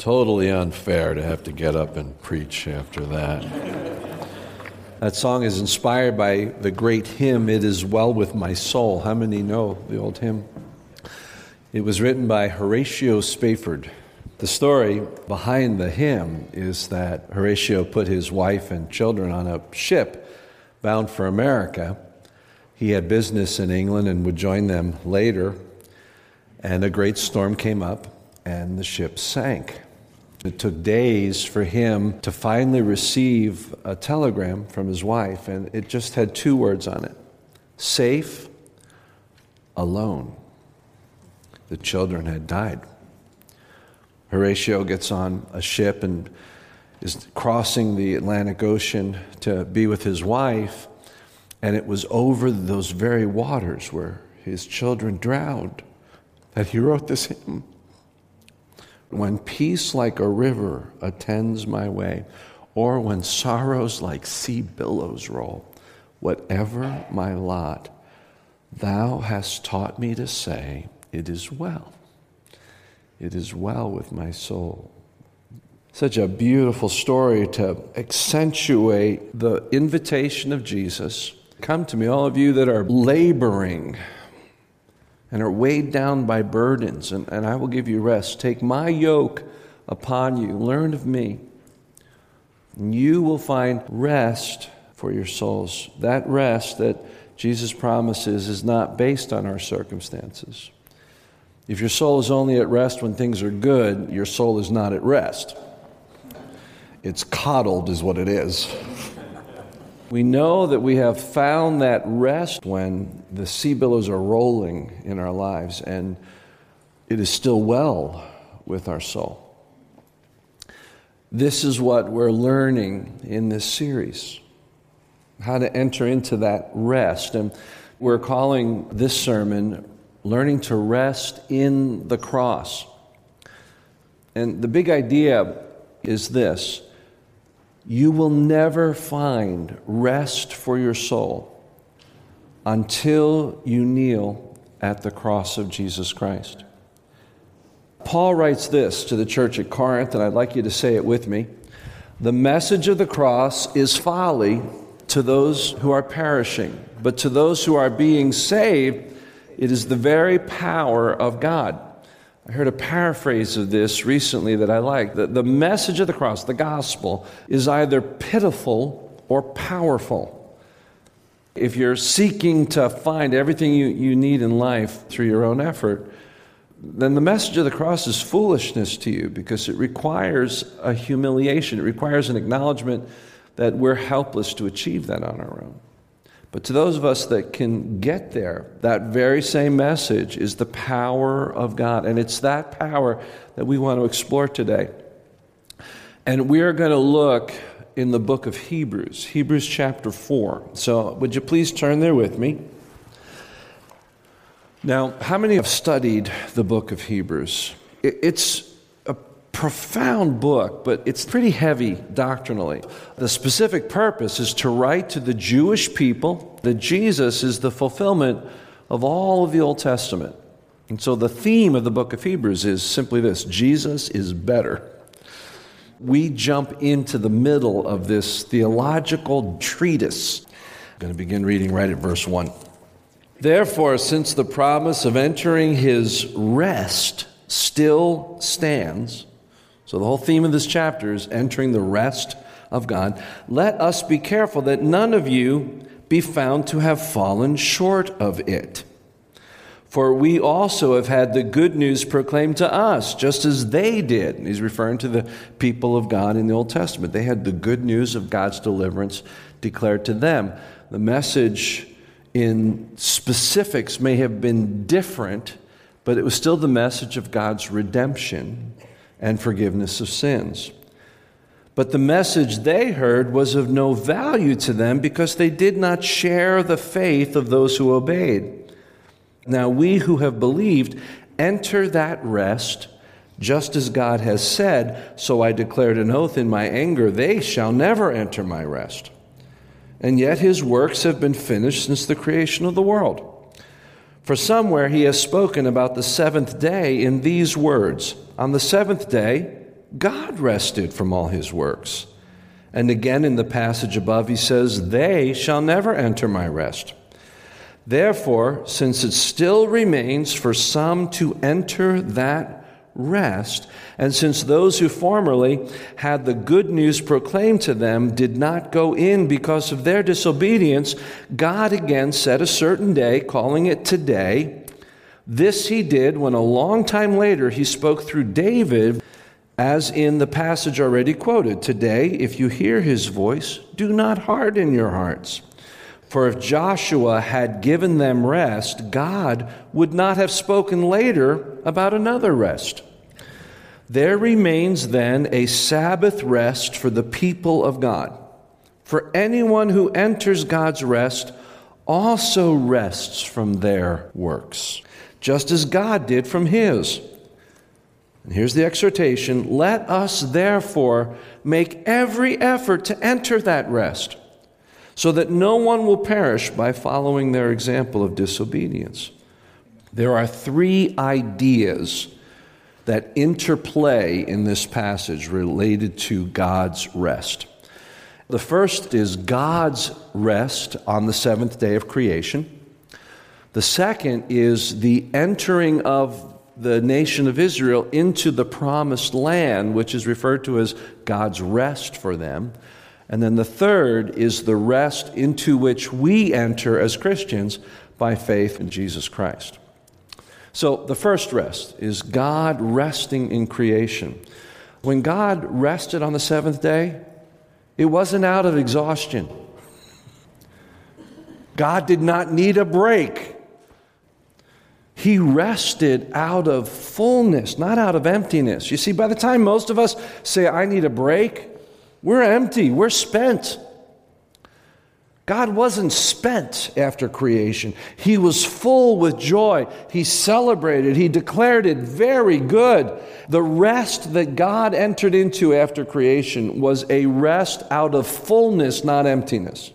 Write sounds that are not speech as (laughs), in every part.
Totally unfair to have to get up and preach after that. that song is inspired by the great hymn, It Is Well With My Soul. How many know the old hymn? It was written by Horatio Spafford. The story behind the hymn is that Horatio put his wife and children on a ship bound for America. He had business in England and would join them later. And a great storm came up, and the ship sank. It took days for him to finally receive a telegram from his wife, and it just had two words on it safe, alone. The children had died. Horatio gets on a ship and is crossing the Atlantic Ocean to be with his wife, and it was over those very waters where his children drowned that he wrote this hymn. When peace like a river attends my way, or when sorrows like sea billows roll, whatever my lot, thou hast taught me to say, It is well. It is well with my soul. Such a beautiful story to accentuate the invitation of Jesus. Come to me, all of you that are laboring and are weighed down by burdens, and, and I will give you rest. Take my yoke upon you. Learn of me. And you will find rest for your souls. That rest that Jesus promises is not based on our circumstances. If your soul is only at rest when things are good, your soul is not at rest. It's coddled, is what it is. We know that we have found that rest when the sea billows are rolling in our lives and it is still well with our soul. This is what we're learning in this series how to enter into that rest. And we're calling this sermon Learning to Rest in the Cross. And the big idea is this you will never find rest for your soul until you kneel at the cross of Jesus Christ. Paul writes this to the church at Corinth, and I'd like you to say it with me. The message of the cross is folly to those who are perishing, but to those who are being saved, it is the very power of God. I heard a paraphrase of this recently that I like. that the message of the cross, the gospel, is either pitiful or powerful. If you're seeking to find everything you, you need in life through your own effort, then the message of the cross is foolishness to you because it requires a humiliation. It requires an acknowledgement that we're helpless to achieve that on our own. But to those of us that can get there, that very same message is the power of God. And it's that power that we want to explore today. And we're going to look in the book of Hebrews, Hebrews chapter 4. So, would you please turn there with me? Now, how many have studied the book of Hebrews? It's profound book, but it's pretty heavy doctrinally. The specific purpose is to write to the Jewish people that Jesus is the fulfillment of all of the Old Testament. And so the theme of the book of Hebrews is simply this Jesus is better. We jump into the middle of this theological treatise. I'm going to begin reading right at verse 1. Therefore, since the promise of entering his rest still stands, so, the whole theme of this chapter is entering the rest of God. Let us be careful that none of you be found to have fallen short of it. For we also have had the good news proclaimed to us, just as they did. he's referring to the people of God in the Old Testament. They had the good news of God's deliverance declared to them. The message in specifics may have been different, but it was still the message of God's redemption and forgiveness of sins. But the message they heard was of no value to them because they did not share the faith of those who obeyed. Now, we who have believed enter that rest just as God has said, So I declared an oath in my anger, they shall never enter my rest. And yet his works have been finished since the creation of the world. For somewhere he has spoken about the seventh day in these words On the seventh day, God rested from all his works. And again in the passage above, he says, They shall never enter my rest. Therefore, since it still remains for some to enter that rest, and since those who formerly had the good news proclaimed to them did not go in because of their disobedience, God again set a certain day, calling it today. This he did when a long time later he spoke through David, as in the passage already quoted Today, if you hear his voice, do not harden your hearts. For if Joshua had given them rest, God would not have spoken later about another rest. There remains then a Sabbath rest for the people of God. For anyone who enters God's rest also rests from their works, just as God did from his. And here's the exhortation let us therefore make every effort to enter that rest, so that no one will perish by following their example of disobedience. There are three ideas that interplay in this passage related to God's rest. The first is God's rest on the seventh day of creation. The second is the entering of the nation of Israel into the promised land, which is referred to as God's rest for them. And then the third is the rest into which we enter as Christians by faith in Jesus Christ. So the first rest is God resting in creation. When God rested on the seventh day, it wasn't out of exhaustion. God did not need a break. He rested out of fullness, not out of emptiness. You see, by the time most of us say, I need a break, we're empty, we're spent. God wasn't spent after creation. He was full with joy. He celebrated. He declared it very good. The rest that God entered into after creation was a rest out of fullness, not emptiness.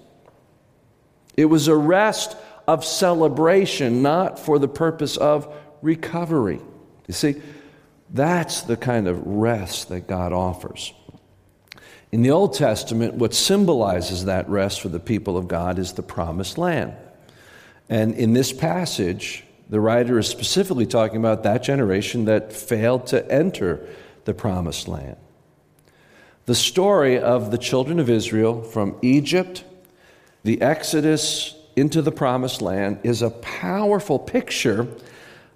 It was a rest of celebration, not for the purpose of recovery. You see, that's the kind of rest that God offers. In the Old Testament, what symbolizes that rest for the people of God is the promised land. And in this passage, the writer is specifically talking about that generation that failed to enter the promised land. The story of the children of Israel from Egypt, the Exodus into the promised land, is a powerful picture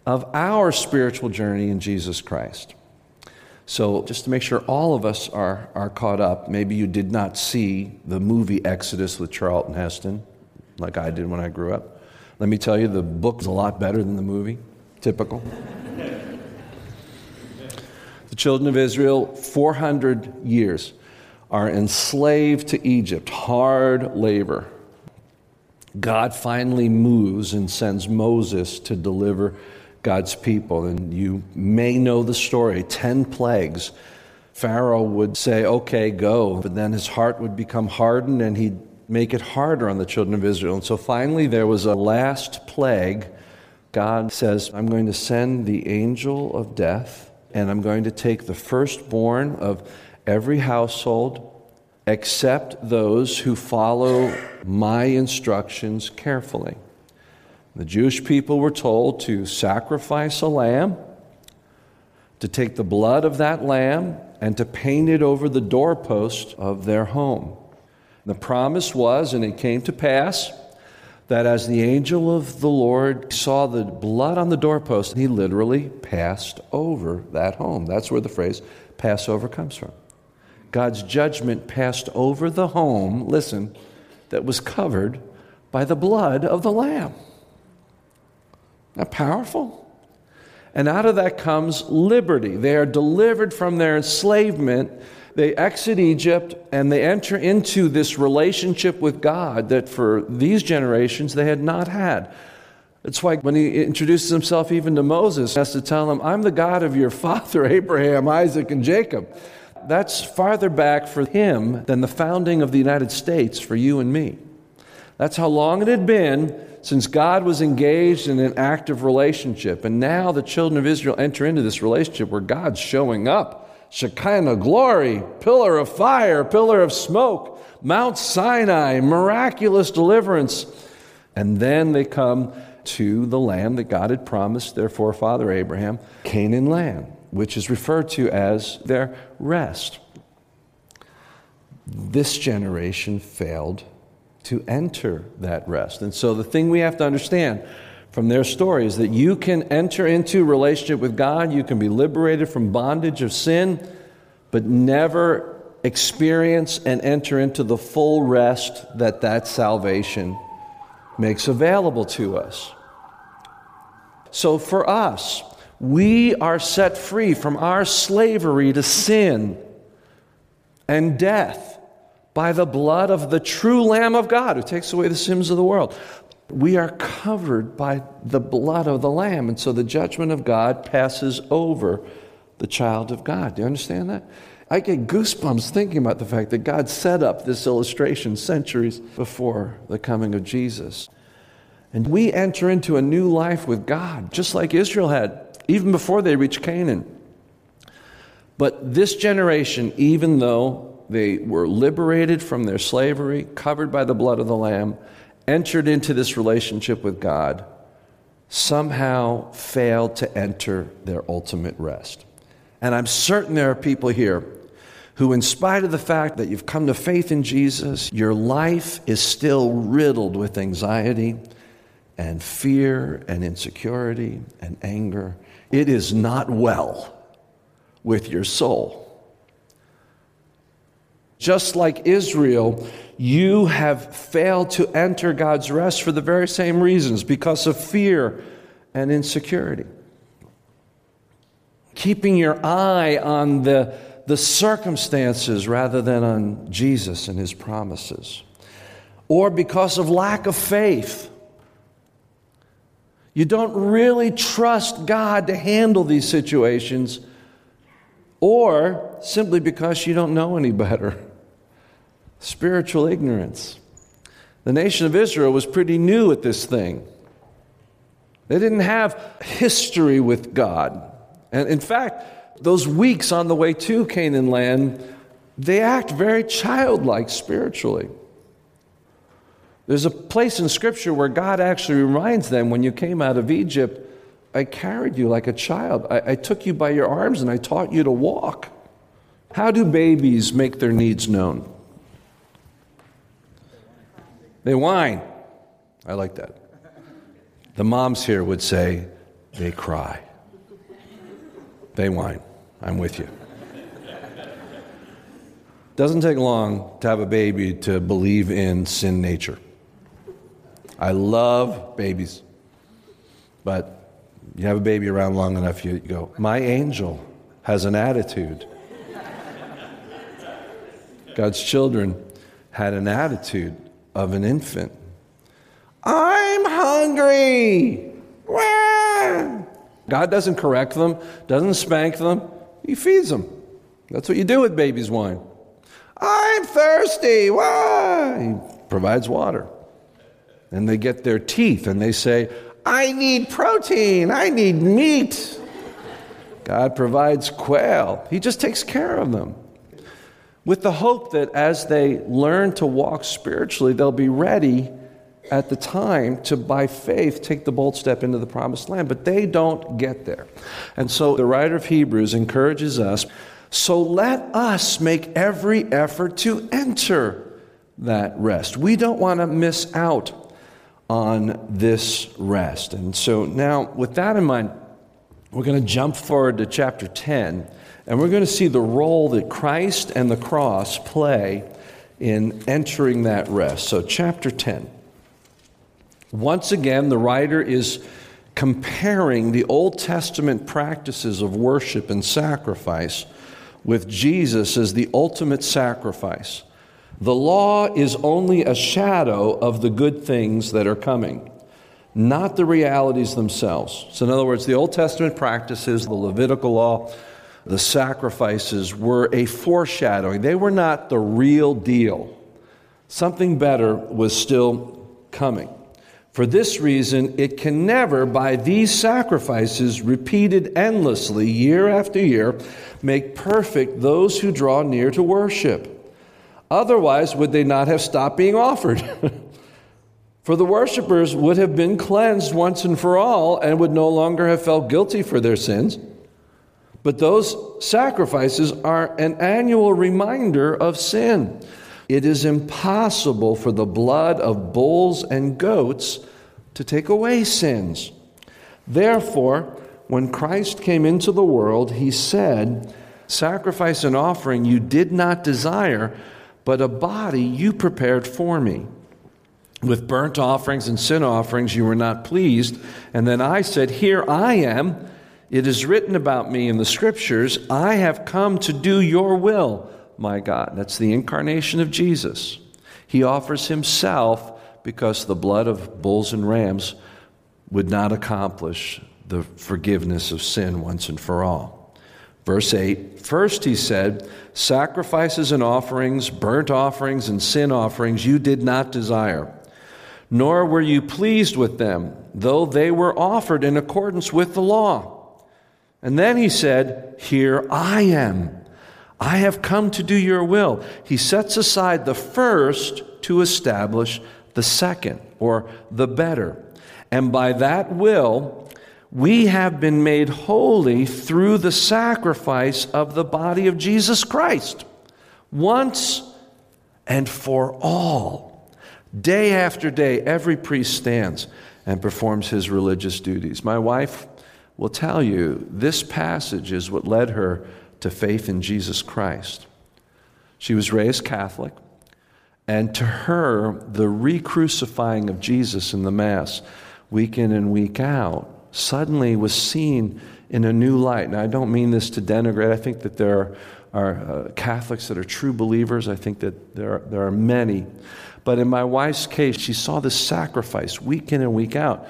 of our spiritual journey in Jesus Christ. So, just to make sure all of us are, are caught up, maybe you did not see the movie Exodus with Charlton Heston, like I did when I grew up. Let me tell you, the book is a lot better than the movie. Typical. the children of Israel, 400 years, are enslaved to Egypt, hard labor. God finally moves and sends Moses to deliver God's people. And you may know the story 10 plagues. Pharaoh would say, Okay, go. But then his heart would become hardened and he'd make it harder on the children of Israel. And so finally, there was a last plague. God says, I'm going to send the angel of death, and I'm going to take the firstborn of every household except those who follow my instructions carefully. The Jewish people were told to sacrifice a lamb, to take the blood of that lamb, and to paint it over the doorpost of their home. The promise was, and it came to pass, that as the angel of the Lord saw the blood on the doorpost, he literally passed over that home. That's where the phrase Passover comes from. God's judgment passed over the home, listen, that was covered by the blood of the Lamb. Not powerful? And out of that comes liberty. They are delivered from their enslavement. They exit Egypt and they enter into this relationship with God that for these generations they had not had. That's why when he introduces himself even to Moses, he has to tell him, I'm the God of your (laughs) father, Abraham, Isaac, and Jacob. That's farther back for him than the founding of the United States for you and me. That's how long it had been since God was engaged in an active relationship. And now the children of Israel enter into this relationship where God's showing up Shekinah glory, pillar of fire, pillar of smoke, Mount Sinai, miraculous deliverance. And then they come to the land that God had promised their forefather Abraham, Canaan land, which is referred to as their rest. This generation failed to enter that rest. And so the thing we have to understand from their story is that you can enter into relationship with God, you can be liberated from bondage of sin, but never experience and enter into the full rest that that salvation makes available to us. So for us, we are set free from our slavery to sin and death by the blood of the true Lamb of God who takes away the sins of the world. We are covered by the blood of the Lamb, and so the judgment of God passes over the child of God. Do you understand that? I get goosebumps thinking about the fact that God set up this illustration centuries before the coming of Jesus. And we enter into a new life with God, just like Israel had, even before they reached Canaan. But this generation, even though they were liberated from their slavery, covered by the blood of the Lamb, entered into this relationship with God, somehow failed to enter their ultimate rest. And I'm certain there are people here who, in spite of the fact that you've come to faith in Jesus, your life is still riddled with anxiety and fear and insecurity and anger. It is not well with your soul. Just like Israel, you have failed to enter God's rest for the very same reasons because of fear and insecurity. Keeping your eye on the the circumstances rather than on Jesus and his promises, or because of lack of faith. You don't really trust God to handle these situations, or simply because you don't know any better. (laughs) Spiritual ignorance. The nation of Israel was pretty new at this thing. They didn't have history with God. And in fact, those weeks on the way to Canaan land, they act very childlike spiritually. There's a place in Scripture where God actually reminds them when you came out of Egypt, I carried you like a child. I, I took you by your arms and I taught you to walk. How do babies make their needs known? They whine. I like that. The moms here would say, they cry. They whine. I'm with you. Doesn't take long to have a baby to believe in sin nature. I love babies, but you have a baby around long enough, you go, My angel has an attitude. God's children had an attitude of an infant. I'm hungry. God doesn't correct them, doesn't spank them. He feeds them. That's what you do with baby's whine. I'm thirsty. Why? He provides water. And they get their teeth and they say, I need protein. I need meat. God provides quail. He just takes care of them. With the hope that as they learn to walk spiritually, they'll be ready at the time to, by faith, take the bold step into the promised land, but they don't get there. And so the writer of Hebrews encourages us so let us make every effort to enter that rest. We don't want to miss out on this rest. And so now, with that in mind, we're going to jump forward to chapter 10, and we're going to see the role that Christ and the cross play in entering that rest. So, chapter 10. Once again, the writer is comparing the Old Testament practices of worship and sacrifice with Jesus as the ultimate sacrifice. The law is only a shadow of the good things that are coming, not the realities themselves. So, in other words, the Old Testament practices, the Levitical law, the sacrifices were a foreshadowing. They were not the real deal. Something better was still coming. For this reason, it can never, by these sacrifices repeated endlessly year after year, make perfect those who draw near to worship. Otherwise, would they not have stopped being offered? (laughs) for the worshippers would have been cleansed once and for all and would no longer have felt guilty for their sins. But those sacrifices are an annual reminder of sin. It is impossible for the blood of bulls and goats to take away sins. Therefore, when Christ came into the world, he said, Sacrifice and offering you did not desire, but a body you prepared for me. With burnt offerings and sin offerings you were not pleased. And then I said, Here I am. It is written about me in the scriptures, I have come to do your will, my God. That's the incarnation of Jesus. He offers himself because the blood of bulls and rams would not accomplish the forgiveness of sin once and for all. Verse 8 First he said, Sacrifices and offerings, burnt offerings and sin offerings you did not desire, nor were you pleased with them, though they were offered in accordance with the law. And then he said, Here I am. I have come to do your will. He sets aside the first to establish the second, or the better. And by that will, we have been made holy through the sacrifice of the body of Jesus Christ, once and for all. Day after day, every priest stands and performs his religious duties. My wife will tell you this passage is what led her to faith in Jesus Christ. She was raised Catholic. And to her, the re crucifying of Jesus in the Mass, week in and week out, suddenly was seen in a new light. Now, I don't mean this to denigrate. I think that there are, are uh, Catholics that are true believers. I think that there are, there are many. But in my wife's case, she saw this sacrifice week in and week out,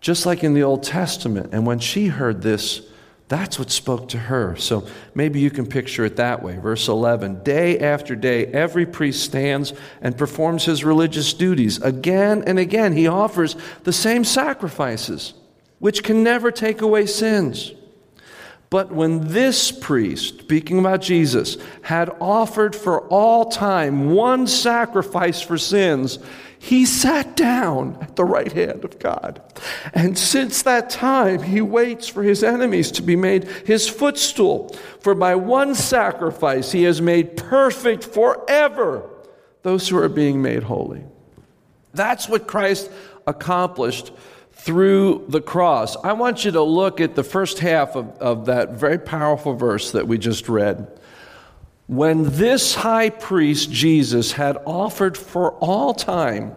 just like in the Old Testament. And when she heard this, that's what spoke to her. So maybe you can picture it that way. Verse 11 Day after day, every priest stands and performs his religious duties. Again and again, he offers the same sacrifices, which can never take away sins. But when this priest, speaking about Jesus, had offered for all time one sacrifice for sins, he sat down at the right hand of God. And since that time, he waits for his enemies to be made his footstool. For by one sacrifice, he has made perfect forever those who are being made holy. That's what Christ accomplished through the cross. I want you to look at the first half of, of that very powerful verse that we just read. When this high priest, Jesus, had offered for all time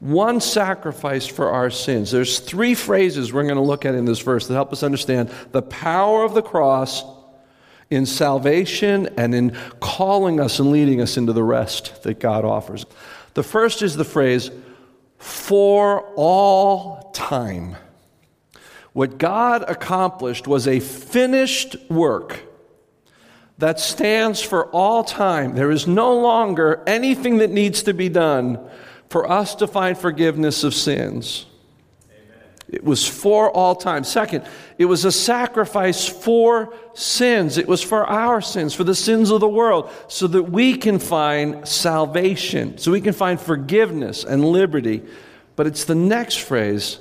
one sacrifice for our sins, there's three phrases we're going to look at in this verse that help us understand the power of the cross in salvation and in calling us and leading us into the rest that God offers. The first is the phrase, for all time. What God accomplished was a finished work that stands for all time. There is no longer anything that needs to be done for us to find forgiveness of sins. It was for all time. Second, it was a sacrifice for sins. It was for our sins, for the sins of the world, so that we can find salvation, so we can find forgiveness and liberty. But it's the next phrase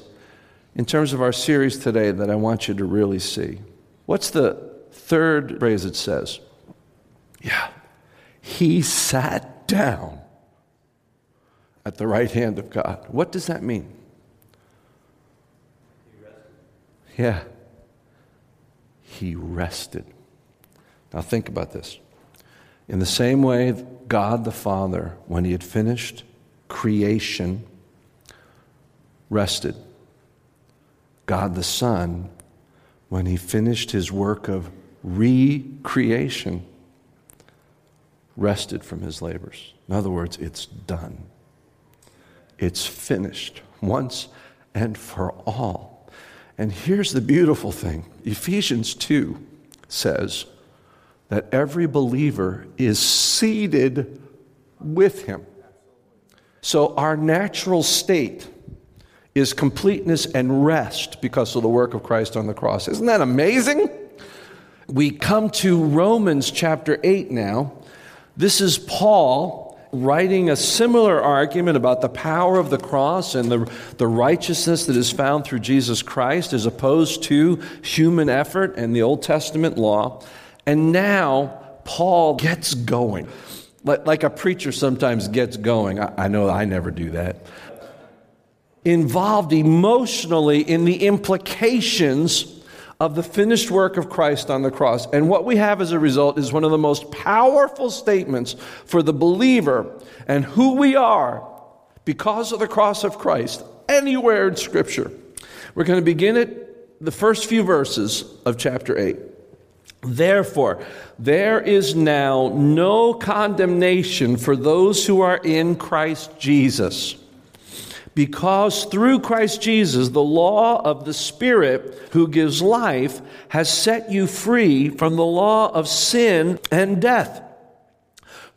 in terms of our series today that I want you to really see. What's the third phrase it says? Yeah. He sat down at the right hand of God. What does that mean? He yeah. He rested. Now think about this. In the same way, God the Father, when he had finished creation, rested. God the Son, when he finished his work of recreation, rested from his labors. In other words, it's done. It's finished once and for all. And here's the beautiful thing Ephesians 2 says that every believer is seated with him. So our natural state is completeness and rest because of the work of Christ on the cross. Isn't that amazing? We come to Romans chapter 8 now. This is Paul writing a similar argument about the power of the cross and the, the righteousness that is found through Jesus Christ as opposed to human effort and the Old Testament law. And now Paul gets going. Like, like a preacher sometimes gets going. I, I know I never do that. Involved emotionally in the implications of the finished work of Christ on the cross. And what we have as a result is one of the most powerful statements for the believer and who we are because of the cross of Christ anywhere in Scripture. We're going to begin at the first few verses of chapter 8. Therefore, there is now no condemnation for those who are in Christ Jesus because through Christ Jesus, the law of the Spirit who gives life has set you free from the law of sin and death.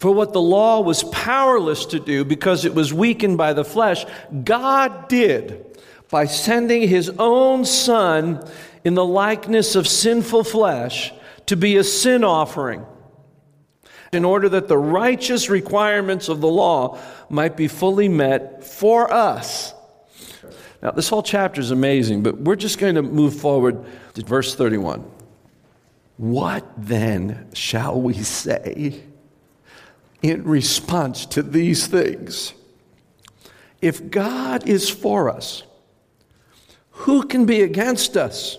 For what the law was powerless to do because it was weakened by the flesh, God did by sending his own Son in the likeness of sinful flesh to be a sin offering in order that the righteous requirements of the law might be fully met for us. Now, this whole chapter is amazing, but we're just going to move forward to verse 31. What then shall we say in response to these things? If God is for us, who can be against us?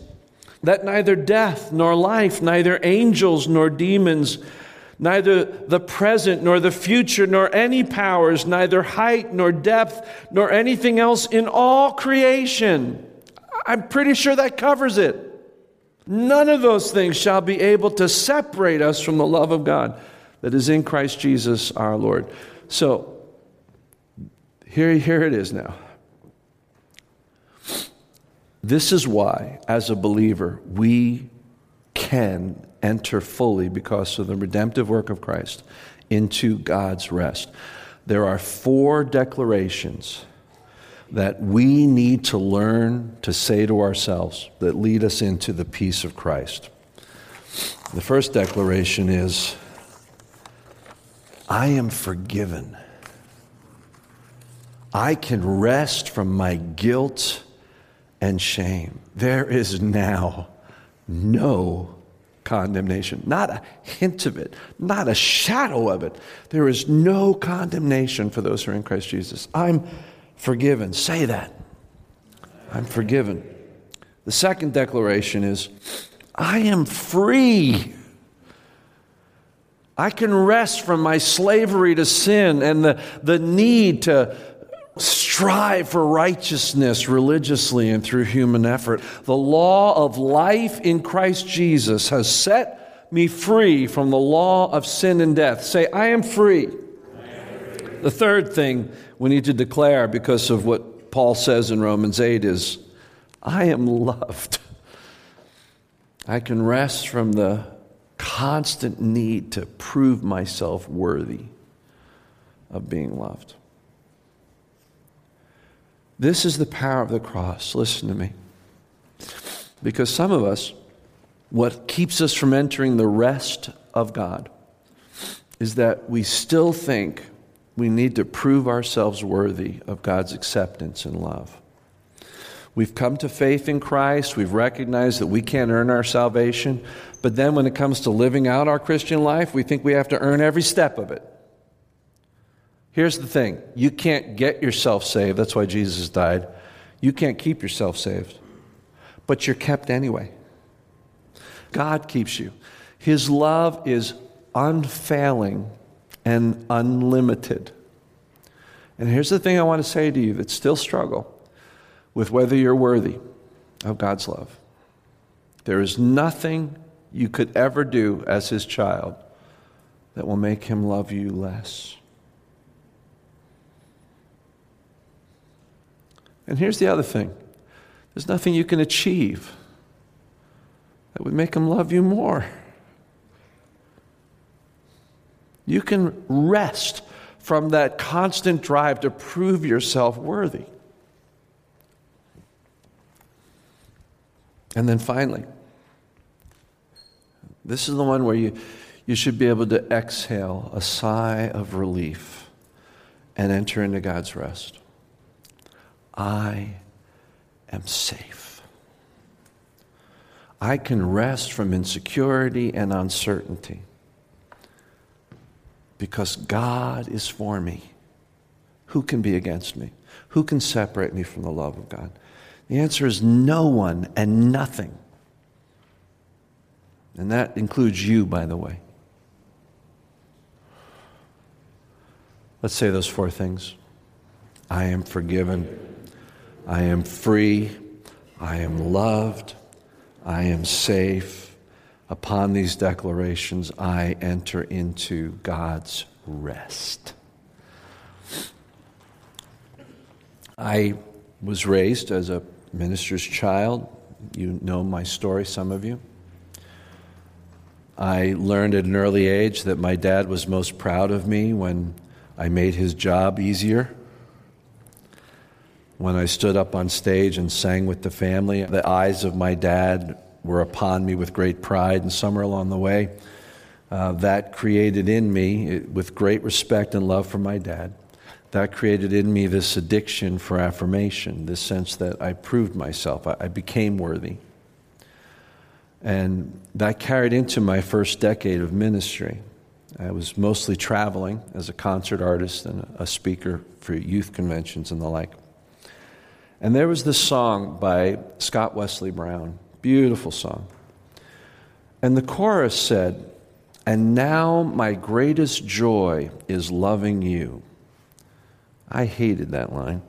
that neither death nor life, neither angels nor demons, neither the present nor the future, nor any powers, neither height nor depth, nor anything else in all creation. I'm pretty sure that covers it. None of those things shall be able to separate us from the love of God that is in Christ Jesus our Lord. So, here, here it is now. This is why, as a believer, we can enter fully, because of the redemptive work of Christ, into God's rest. There are four declarations that we need to learn to say to ourselves that lead us into the peace of Christ. The first declaration is I am forgiven. I can rest from my guilt and shame. There is now no condemnation, not a hint of it, not a shadow of it. There is no condemnation for those who are in Christ Jesus. I'm forgiven. Say that. I'm forgiven. The second declaration is I am free. I can rest from my slavery to sin and the, the need to strive for righteousness religiously and through human effort. The law of life in Christ Jesus has set me free from the law of sin and death. Say, I am free. The third thing we need to declare because of what Paul says in Romans 8 is, I am loved. I can rest from the constant need to prove myself worthy of being loved. This is the power of the cross. Listen to me. Because some of us, what keeps us from entering the rest of God is that we still think we need to prove ourselves worthy of God's acceptance and love. We've come to faith in Christ. We've recognized that we can't earn our salvation. But then when it comes to living out our Christian life, we think we have to earn every step of it. Here's the thing you can't get yourself saved. That's why Jesus died. You can't keep yourself saved, but you're kept anyway. God keeps you. His love is unfailing and unlimited. And here's the thing I want to say to you that still struggle with whether you're worthy of God's love. There is nothing you could ever do as his child that will make him love you less. And here's the other thing there's nothing you can achieve that would make him love you more. You can rest from that constant drive to prove yourself worthy. And then finally, this is the one where you, you should be able to exhale a sigh of relief and enter into God's rest. I am safe. I can rest from insecurity and uncertainty because God is for me. Who can be against me? Who can separate me from the love of God? The answer is no one and nothing. And that includes you, by the way. Let's say those four things I am forgiven. I am free. I am loved. I am safe. Upon these declarations, I enter into God's rest. I was raised as a minister's child. You know my story, some of you. I learned at an early age that my dad was most proud of me when I made his job easier when I stood up on stage and sang with the family. The eyes of my dad were upon me with great pride, and somewhere along the way, uh, that created in me, with great respect and love for my dad, that created in me this addiction for affirmation, this sense that I proved myself, I, I became worthy. And that carried into my first decade of ministry. I was mostly traveling as a concert artist and a speaker for youth conventions and the like. And there was this song by Scott Wesley Brown, beautiful song. And the chorus said, And now my greatest joy is loving you. I hated that line.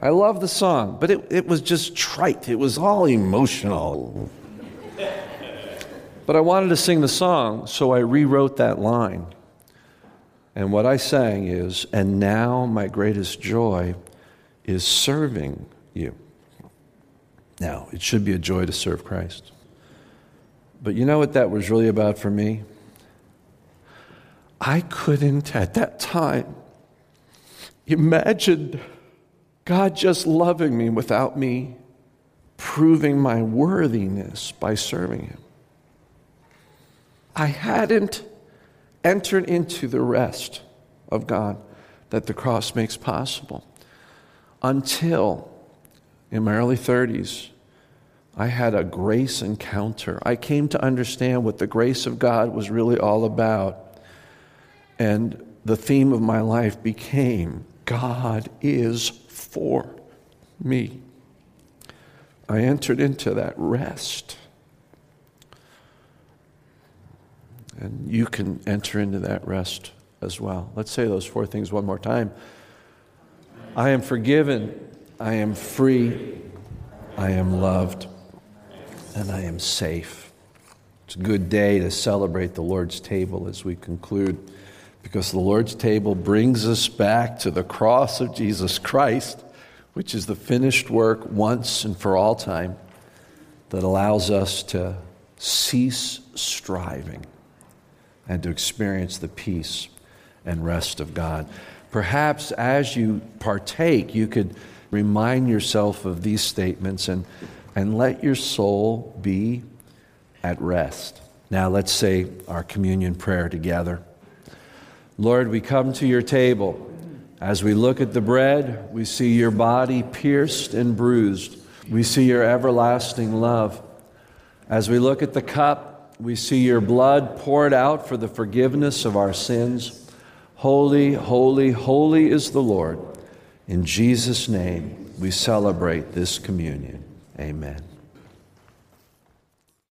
I love the song, but it, it was just trite. It was all emotional. but I wanted to sing the song, so I rewrote that line. And what I sang is, And now my greatest joy is serving you. Now, it should be a joy to serve Christ. But you know what that was really about for me? I couldn't, at that time, imagine God just loving me without me proving my worthiness by serving Him. I hadn't entered into the rest of God that the cross makes possible until in my early 30s, I had a grace encounter. I came to understand what the grace of God was really all about. And the theme of my life became God is for me. I entered into that rest. And you can enter into that rest as well. Let's say those four things one more time. I am forgiven. I am free. I am loved. And I am safe. It's a good day to celebrate the Lord's table as we conclude because the Lord's table brings us back to the cross of Jesus Christ, which is the finished work once and for all time that allows us to cease striving and to experience the peace and rest of God. Perhaps as you partake, you could remind yourself of these statements and, and let your soul be at rest. Now, let's say our communion prayer together. Lord, we come to your table. As we look at the bread, we see your body pierced and bruised. We see your everlasting love. As we look at the cup, we see your blood poured out for the forgiveness of our sins. Holy, holy, holy is the Lord. In Jesus' name, we celebrate this communion. Amen.